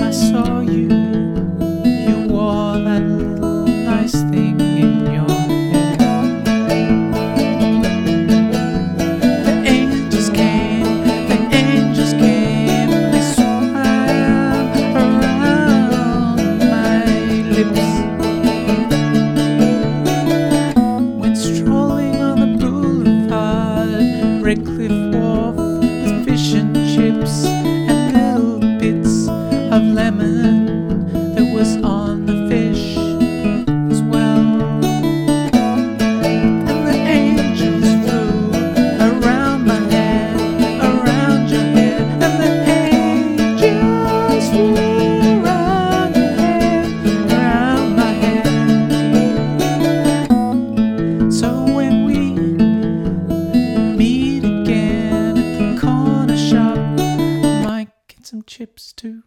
I saw you, you wore that little nice thing in your head. The angels came, the angels came, they swam around my lips. Strolling on the boulevard, Wharf. So when we meet again at the corner shop, I might get some chips too.